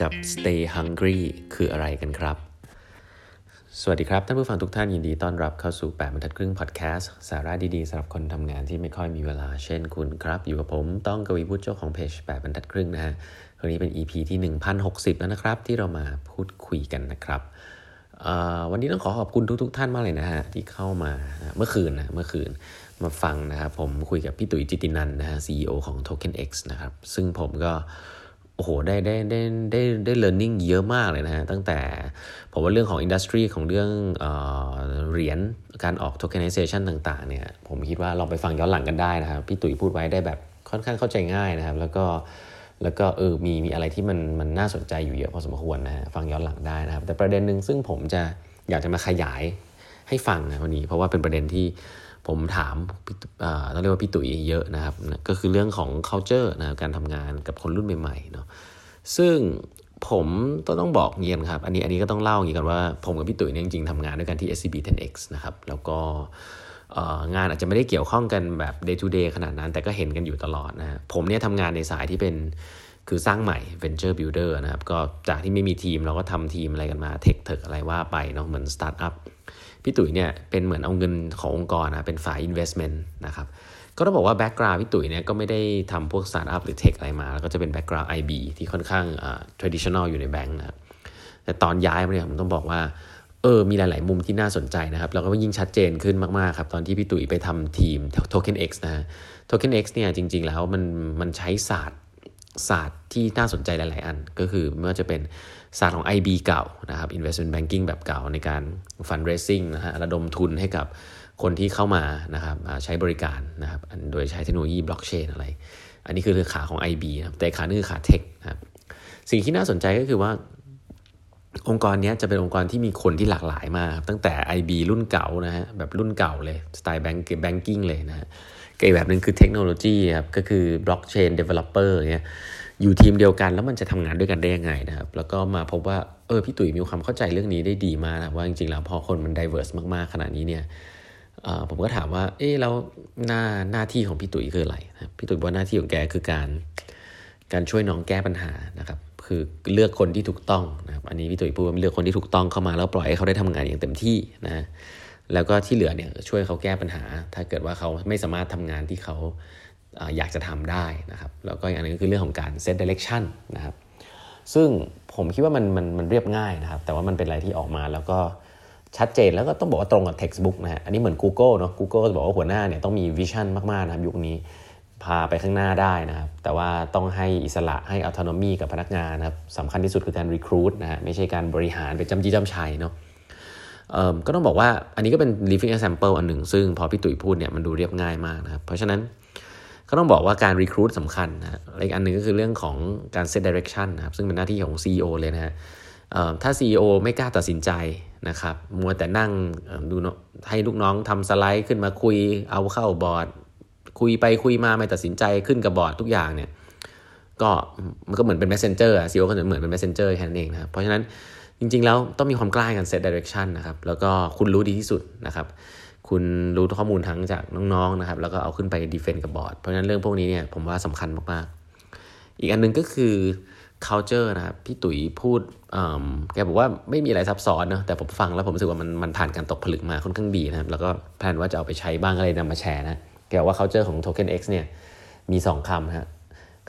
กับ stay hungry คืออะไรกันครับ สวัสดีครับ ท่านผู้ฟังทุกท่านยินดีต้อนรับเข้าสู่ 8บรรทัดครึ่งพอดแคสต์สาระดี ๆสำหรับคนทำงานที่ไม่ค่อยมีเวลาเช่นคุณครับ อยู่กับผมต้องกวีพุทธเจ้าของเพจ8บรรทัดครึ่งนะฮะวันนี้เป็น EP ที่ 1060 แล้วนะครับ ที่เรามาพูดคุยกันนะครับวันนี้ต้องขอขอบคุณทุกๆท่านมากเลยนะฮะที่เข้ามาเมื่อคืนนะเมื่อคืนมาฟังนะครับผมคุยกับพี่ตุ๋ยจิตินันนะฮะ CEO ของ Token X นะครับซึ่งผมก็ โอ้โหได้ได้ได้ได้ได้ learning เยอะมากเลยนะฮะตั้งแต่ผมว่าเรื่องของอินดัสทรีของเรื่องเอเหรียญการออก tokenization ต่างๆเนี่ยผมคิดว่าลองไปฟังย้อนหลังกันได้นะครับพี่ตุ๋ยพูดไว้ได้แบบค่อนข้างเข้าใจง่ายนะครับ แล้วก็แล้วก็เออมีมีอะไรที่มันมันน่าสนใจอยู่เยอะพอสมควรนะฮะฟังย้อนหลังได้นะครับ แต่ประเด็นหนึ่งซึ่งผมจะอยากจะมาขยายให้ฟังนะวันนี้ เพราะว่าเป็นประเด็นที่ ผมถามต้องเรียกว่าพี่ตุ๋ยเยอะนะครับ ก็คือเรื่องของ culture นะการทำงานกับคนรุ่นใหม่ๆเนาะซึ่งผมต้องต้องบอกเงี้ยครับ อันนี้อันนี้ก็ต้องเล่าอย่างนี้กันว่าผมกับพี่ตุ๋ยเนี่ยจริงๆทำงานด้วยกันที่ SCB 10X นะครับ แล้วก็งานอาจจะไม่ได้เกี่ยวข้องกันแบบ day to day ขนาดนั้น แต่ก็เห็นกันอยู่ตลอดนะผมเนี่ยทำงานในสายที่เป็นคือสร้างใหม่ venture builder นะครับ ก็จากที่ไม่มีทีมเราก็ทำทีมอะไรกันมา tech tech อะไรว่าไปเนาะเหมือนสตาร์ทอั พี่ตุ๋ยเนี่ยเป็นเหมือนเอาเงินขององค์กรนะเป็นฝ่าย investment นะครับก็ต้องบอกว่า background พี่ตุ๋ยเนี่ยก็ไม่ได้ทำพวกสตาร์ทอัพหรือ tech อะไรมา แล้วก็จะเป็นแบ็กกราวด์ IB ที่ค่อนข้างอ่า traditional อยู่ในแบงค์นะครับแต่ตอนย้ายมาเนี่ยผมต้องบอกว่าเออมีหลาย ๆ มุมที่น่าสนใจนะครับแล้วก็ยิ่งชัดเจนขึ้นมาก ๆ ครับ ตอนที่พี่ตุ๋ยไปทำทีม Token X นะ Token X เนี่ยจริง ๆ แล้วมันมันใช้ศาสตร์ ศาสตร์ที่น่าสนใจหลาย ๆ อัน ก็คือไม่ว่าจะเป็นศาสตร์ของ IB เก่านะครับ investment banking แบบเก่าในการ fundraising นะฮะระดมทุนให้กับคนที่เข้ามานะครับใช้บริการนะครับโดยใช้เทคโนโลยีบล็อกเชนอะไร อันนี้คือขาของ IB นะครับแต่ขานึงคือขาเทคนะครับสิ่งที่น่าสนใจก็คือว่า องค์กรนี้จะเป็นองค์กรที่มีคนที่หลากหลายมากตั้งแต่ IB รุ่นเก่านะฮะแบบรุ่นเก่าเลยสไตล์แบงก์ banking เลยนะฮะ อีกแบบหนึ่งคือเทคโนโลยีครับก็คือ blockchain developer เนี่ยอยู่ทีมเดียวกันแล้วมันจะทำงานด้วยกันได้ยังไงนะครับ แล้วก็มาพบว่าเออพี่ตุ๋ยมีความเข้าใจเรื่องนี้ได้ดีมากนะว่าจริงๆแล้วพอคนมันดิเวอร์สมากๆ ขนาดนี้เนี่ยผมก็ถามว่า เออแล้วหน้าหน้าที่ของพี่ตุ๋ยคืออะไรพี่ตุ๋ยบอกว่าหน้าที่ของแกคือการ การช่วยน้องแก้ปัญหานะครับ คือเลือกคนที่ถูกต้องนะครับ อันนี้พี่ตุ๋ยพูดว่าเลือกคนที่ถูกต้องเข้ามาแล้วปล่อยให้เขาได้ทำงานอย่างเต็มที่นะ แล้วก็ที่เหลือเนี่ยช่วยเขาแก้ปัญหา ถ้าเกิดว่าเขาไม่สามารถทำงานที่เขาอยากจะทำได้นะครับแล้วก็อีกอันนึงก็คือเรื่องของการ set direction นะครับซึ่งผมคิดว่ามันมันมันเรียบง่ายนะครับ แต่ว่ามันเป็นอะไรที่ออกมาแล้วก็ชัดเจนแล้วก็ต้องบอกว่าตรงกับ textbook นะฮะอันนี้เหมือน Google เนาะ Google จะบอกว่าหัวหน้าเนี่ยต้องมีวิชั่นมากๆนะครับยุคนี้พาไปข้างหน้าได้นะครับ แต่ว่าต้องให้อิสระให้ autonomy กับพนักงานนะครับสำคัญที่สุดคือการ recruit นะฮะไม่ใช่การบริหารไปจำจี้จำชัยเนาะ ก็ต้องบอกว่าอันนี้ก็เป็น living example อันหนึ่ง ซึ่งพอพี่ตุ๋ยพูดเนี่ยมันดูเรียบง่ายมากนะครับ เพราะฉะนั้นก็ต้องบอกว่าการ recruit สำคัญนะอีกอันหนึ่งก็คือเรื่องของการ set direction นะครับ ซึ่งเป็นหน้าที่ของ CEO เลยนะฮะถ้า CEO ไม่กล้าตัดสินใจนะครับ มัวแต่นั่งดูให้ลูกน้องทำสไลด์ขึ้นมาคุย เอาเข้าบอร์ด คุยไปคุยมาไม่ตัดสินใจขึ้นกับบอร์ดทุกอย่างเนี่ย ก็มันก็เหมือนเป็น messenger CEO ก็เหมือนเป็น messenger แค่นั้นเองนะครับเพราะฉะนั้น จริงๆ แล้วต้องมีความกล้าการ set direction นะครับ แล้วก็คุณรู้ดีที่สุดนะครับ คุณรู้ข้อมูลทั้งจากน้องๆ นะครับ แล้วก็เอาขึ้นไปดีเฟนต์กับบอร์ด เพราะฉะนั้นเรื่องพวกนี้เนี่ยผมว่าสำคัญมากๆ อีกอันนึงก็คือ culture นะครับ พี่ตุ๋ยพูดแกบอกว่าไม่มีอะไรซับซ้อนนะ แต่ผมฟังแล้วผมรู้สึกว่ามันมันผ่านการตกผลึกมาค่อนข้างดีนะครับ แล้วก็แพลนว่าจะเอาไปใช้บ้างอะไรนำมาแชร์นะ แกบอกว่า culture ของ Token X เนี่ยมี 2คำนะ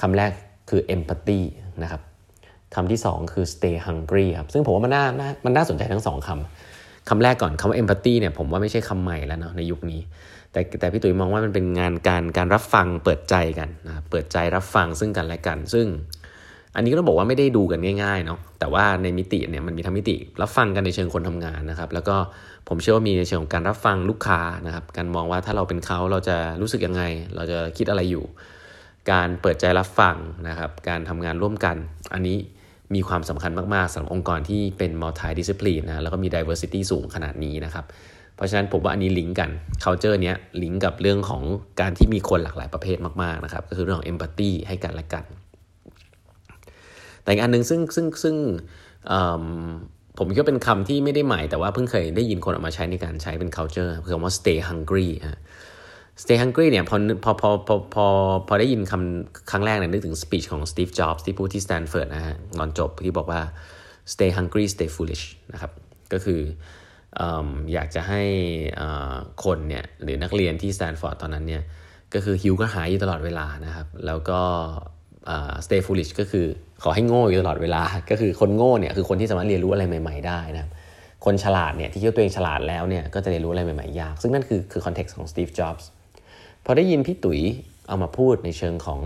คำแรกคือ empathy นะครับ คำที่ 2 คือ stay hungry ครับ ซึ่งผมว่ามันน่ามันน่าสนใจทั้งสองคำคำแรกก่อนคำว่า empathy เนี่ยผมว่าไม่ใช่คำใหม่แล้วเนาะในยุคนี้ แต่แต่พี่ตุ๋ยมองว่ามันเป็นงานการการรับฟังเปิดใจกันนะเปิดใจรับฟังซึ่งกันและกัน ซึ่ง อันนี้ก็ต้องบอกว่าไม่ได้ดูกันง่ายๆเนาะแต่ว่าในมิติเนี่ยมันมีทั้งมิติ รับฟังกันในเชิงคนทำงานนะครับ แล้วก็ผมเชื่อว่ามีในเชิงของการรับฟังลูกค้านะครับ การมองว่าถ้าเราเป็นเขาเราจะรู้สึกยังไง เราจะคิดอะไรอยู่ การเปิดใจรับฟังนะครับ การทำงานร่วมกัน อันนี้ มีความสำคัญมากๆสำหรับองค์กรที่เป็น multi discipline นะแล้วก็มี diversity สูงขนาดนี้นะครับ เพราะฉะนั้นผมว่าอันนี้ลิงก์กัน culture เนี้ยลิงก์กับเรื่องของการที่มีคนหลากหลายประเภทมากๆนะครับ ก็คือเรื่องของ empathy ให้กันและกัน แต่อีกอันนึงซึ่งซึ่งซึ่งผมคิดว่าเป็นคำที่ไม่ได้ใหม่แต่ว่าเพิ่งเคยได้ยินคนออกมาใช้ในการใช้เป็น culture คือคำว่า stay hungry ฮะ stay hungry เนี่ยพอพอพอพอพอพอได้ยินคำครั้งแรกเนี่ยนึกถึง speech ของ Steve Jobs ที่พูดที่ Stanford นะฮะตอนจบที่บอกว่า stay hungry stay foolish นะครับก็คืออยากจะให้คนเนี่ยหรือนักเรียนที่ Stanford ตอนนั้นเนี่ยก็คือหิวก็หายอยู่ตลอดเวลานะครับ แล้วก็ stay foolish ก็คือขอให้โง่อยู่ตลอดเวลา ก็คือคนโง่เนี่ยคือคนที่สามารถเรียนรู้อะไรใหม่ ๆ ได้นะครับคนฉลาดเนี่ยที่คิดว่าตัวเองฉลาดแล้วเนี่ยก็จะเรียนรู้อะไรใหม่ ๆ ยาก ซึ่งนั่นคือคือ context ของ Steve Jobs พอได้ยินพี่ตุ๋ยเอามาพูดในเชิงของ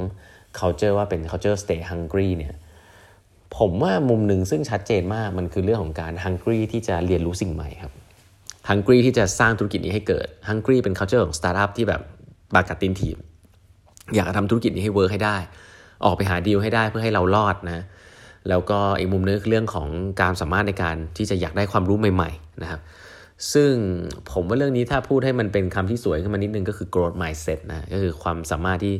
culture ว่าเป็น culture stay hungry เนี่ยผมว่ามุมหนึ่งซึ่งชัดเจนมากมันคือเรื่องของการ hungry ที่จะเรียนรู้สิ่งใหม่ครับ hungry ที่จะสร้างธุรกิจนี้ให้เกิด hungry เป็น culture ของ startup ที่แบบปากกัดตีนทีมอยากทำธุรกิจนี้ให้เวิร์กให้ได้ ออกไปหาดีลให้ได้เพื่อให้เรารอดนะแล้วก็อีกมุมนึงคือเรื่องของการสามารถในการที่จะอยากได้ความรู้ใหม่ ๆ นะครับ ซึ่งผมว่าเรื่องนี้ถ้าพูดให้มันเป็นคำที่สวยขึ้นมานิดนึงก็คือ growth mindset นะก็คือความสามารถที่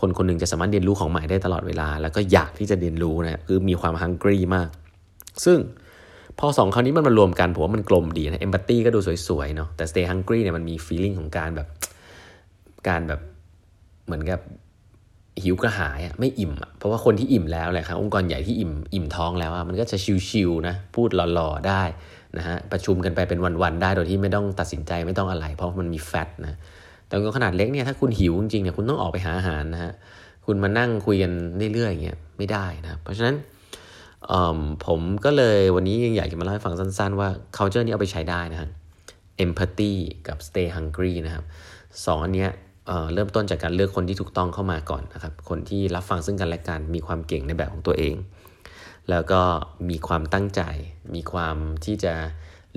คนคนหนึ่งจะสามารถเรียนรู้ของใหม่ได้ตลอดเวลา แล้วก็อยากที่จะเรียนรู้นะคือมีความ hungry มาก ซึ่งพอสองคำนี้มันมารวมกันผมว่ามันกลมดีนะ empathy ก็ดูสวยๆเนาะแต่ stay hungry เนี่ยมันมี feeling ของการแบบการแบบเหมือนกับหิวกระหายอะไม่อิ่มอะเพราะว่าคนที่อิ่มแล้วแหละครับองค์กรใหญ่ที่อิ่มอิ่มท้องแล้วอะมันก็จะชิวๆนะพูดหล่อๆได้ นะฮะประชุมกันไปเป็นวันๆได้โดยที่ไม่ต้องตัดสินใจไม่ต้องอะไร เพราะมันมีแฟตนะแต่ก็ขนาดเล็กเนี่ยถ้าคุณหิวจริงๆเนี่ยคุณต้องออกไปหาอาหารนะฮะคุณมานั่งคุยกันเรื่อยๆอย่างเงี้ยไม่ได้นะเพราะฉะนั้นผมก็เลยวันนี้ยังอยากจะมาเล่าให้ฟังสั้นๆว่า culture นี้เอาไปใช้ได้นะฮะ empathy กับ stay hungry นะครับสองอันเนี้ยเริ่มต้นจากการเลือกคนที่ถูกต้องเข้ามาก่อนนะครับ คนที่รับฟังซึ่งกันและกันมีความเก่งในแบบของตัวเอง แล้วก็มีความตั้งใจ มีความที่จะ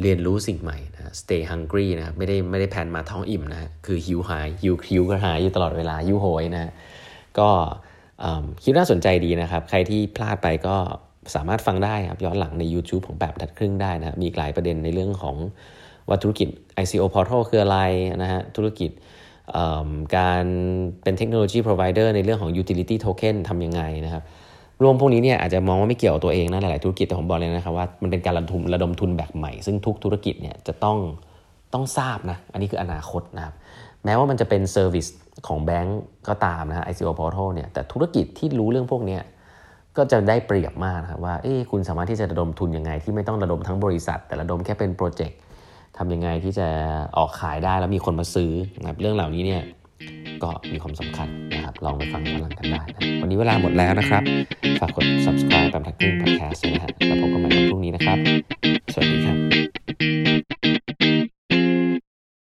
เรียนรู้สิ่งใหม่นะ stay hungry นะครับไม่ได้ไม่ได้แผนมาท้องอิ่มนะ คือหิวหายหิวคิวก็หายอยู่ตลอดเวลาหิวโหยนะ ก็คิดน่าสนใจดีนะครับ ใครที่พลาดไปก็สามารถฟังได้ครับย้อนหลังใน YouTube ของแบบทัดครึ่งได้นะมีหลายประเด็นในเรื่องของว่าธุรกิจ ICO Portal คืออะไรนะฮะธุรกิจการเป็นเทคโนโลยี provider ในเรื่องของ utility token ทำยังไงนะครับ รวมพวกนี้เนี่ยอาจจะมองว่าไม่เกี่ยวกับตัวเองนะหลายๆธุรกิจแต่ผมบอกเลยนะครับว่ามันเป็นการระดมระดมทุนแบบใหม่ ซึ่งทุกธุรกิจเนี่ยจะต้องต้องทราบนะอันนี้คืออนาคตนะครับแม้ว่ามันจะเป็น service ของแบงก์ก็ตามนะ ICO Portal เนี่ยแต่ธุรกิจที่รู้เรื่องพวกนี้ก็จะได้เปรียบมากนะครับว่าเอ้คุณสามารถที่จะระดมทุนยังไง ที่ไม่ต้องระดมทั้งบริษัท แต่ระดมแค่เป็นโปรเจกต์ทำยังไงที่จะออกขายได้แล้วมีคนมาซื้อนะครับเรื่องเหล่านี้เนี่ย ก็มีความสำคัญนะครับ ลองไปฟังย้อนหลังกันได้นะวันนี้เวลาหมดแล้วนะครับ ฝากกด subscribe แปมทักกิ้ง podcast นะฮะแล้วพบกันใหม่วันพรุ่งนี้นะครับ สวัสดีครับ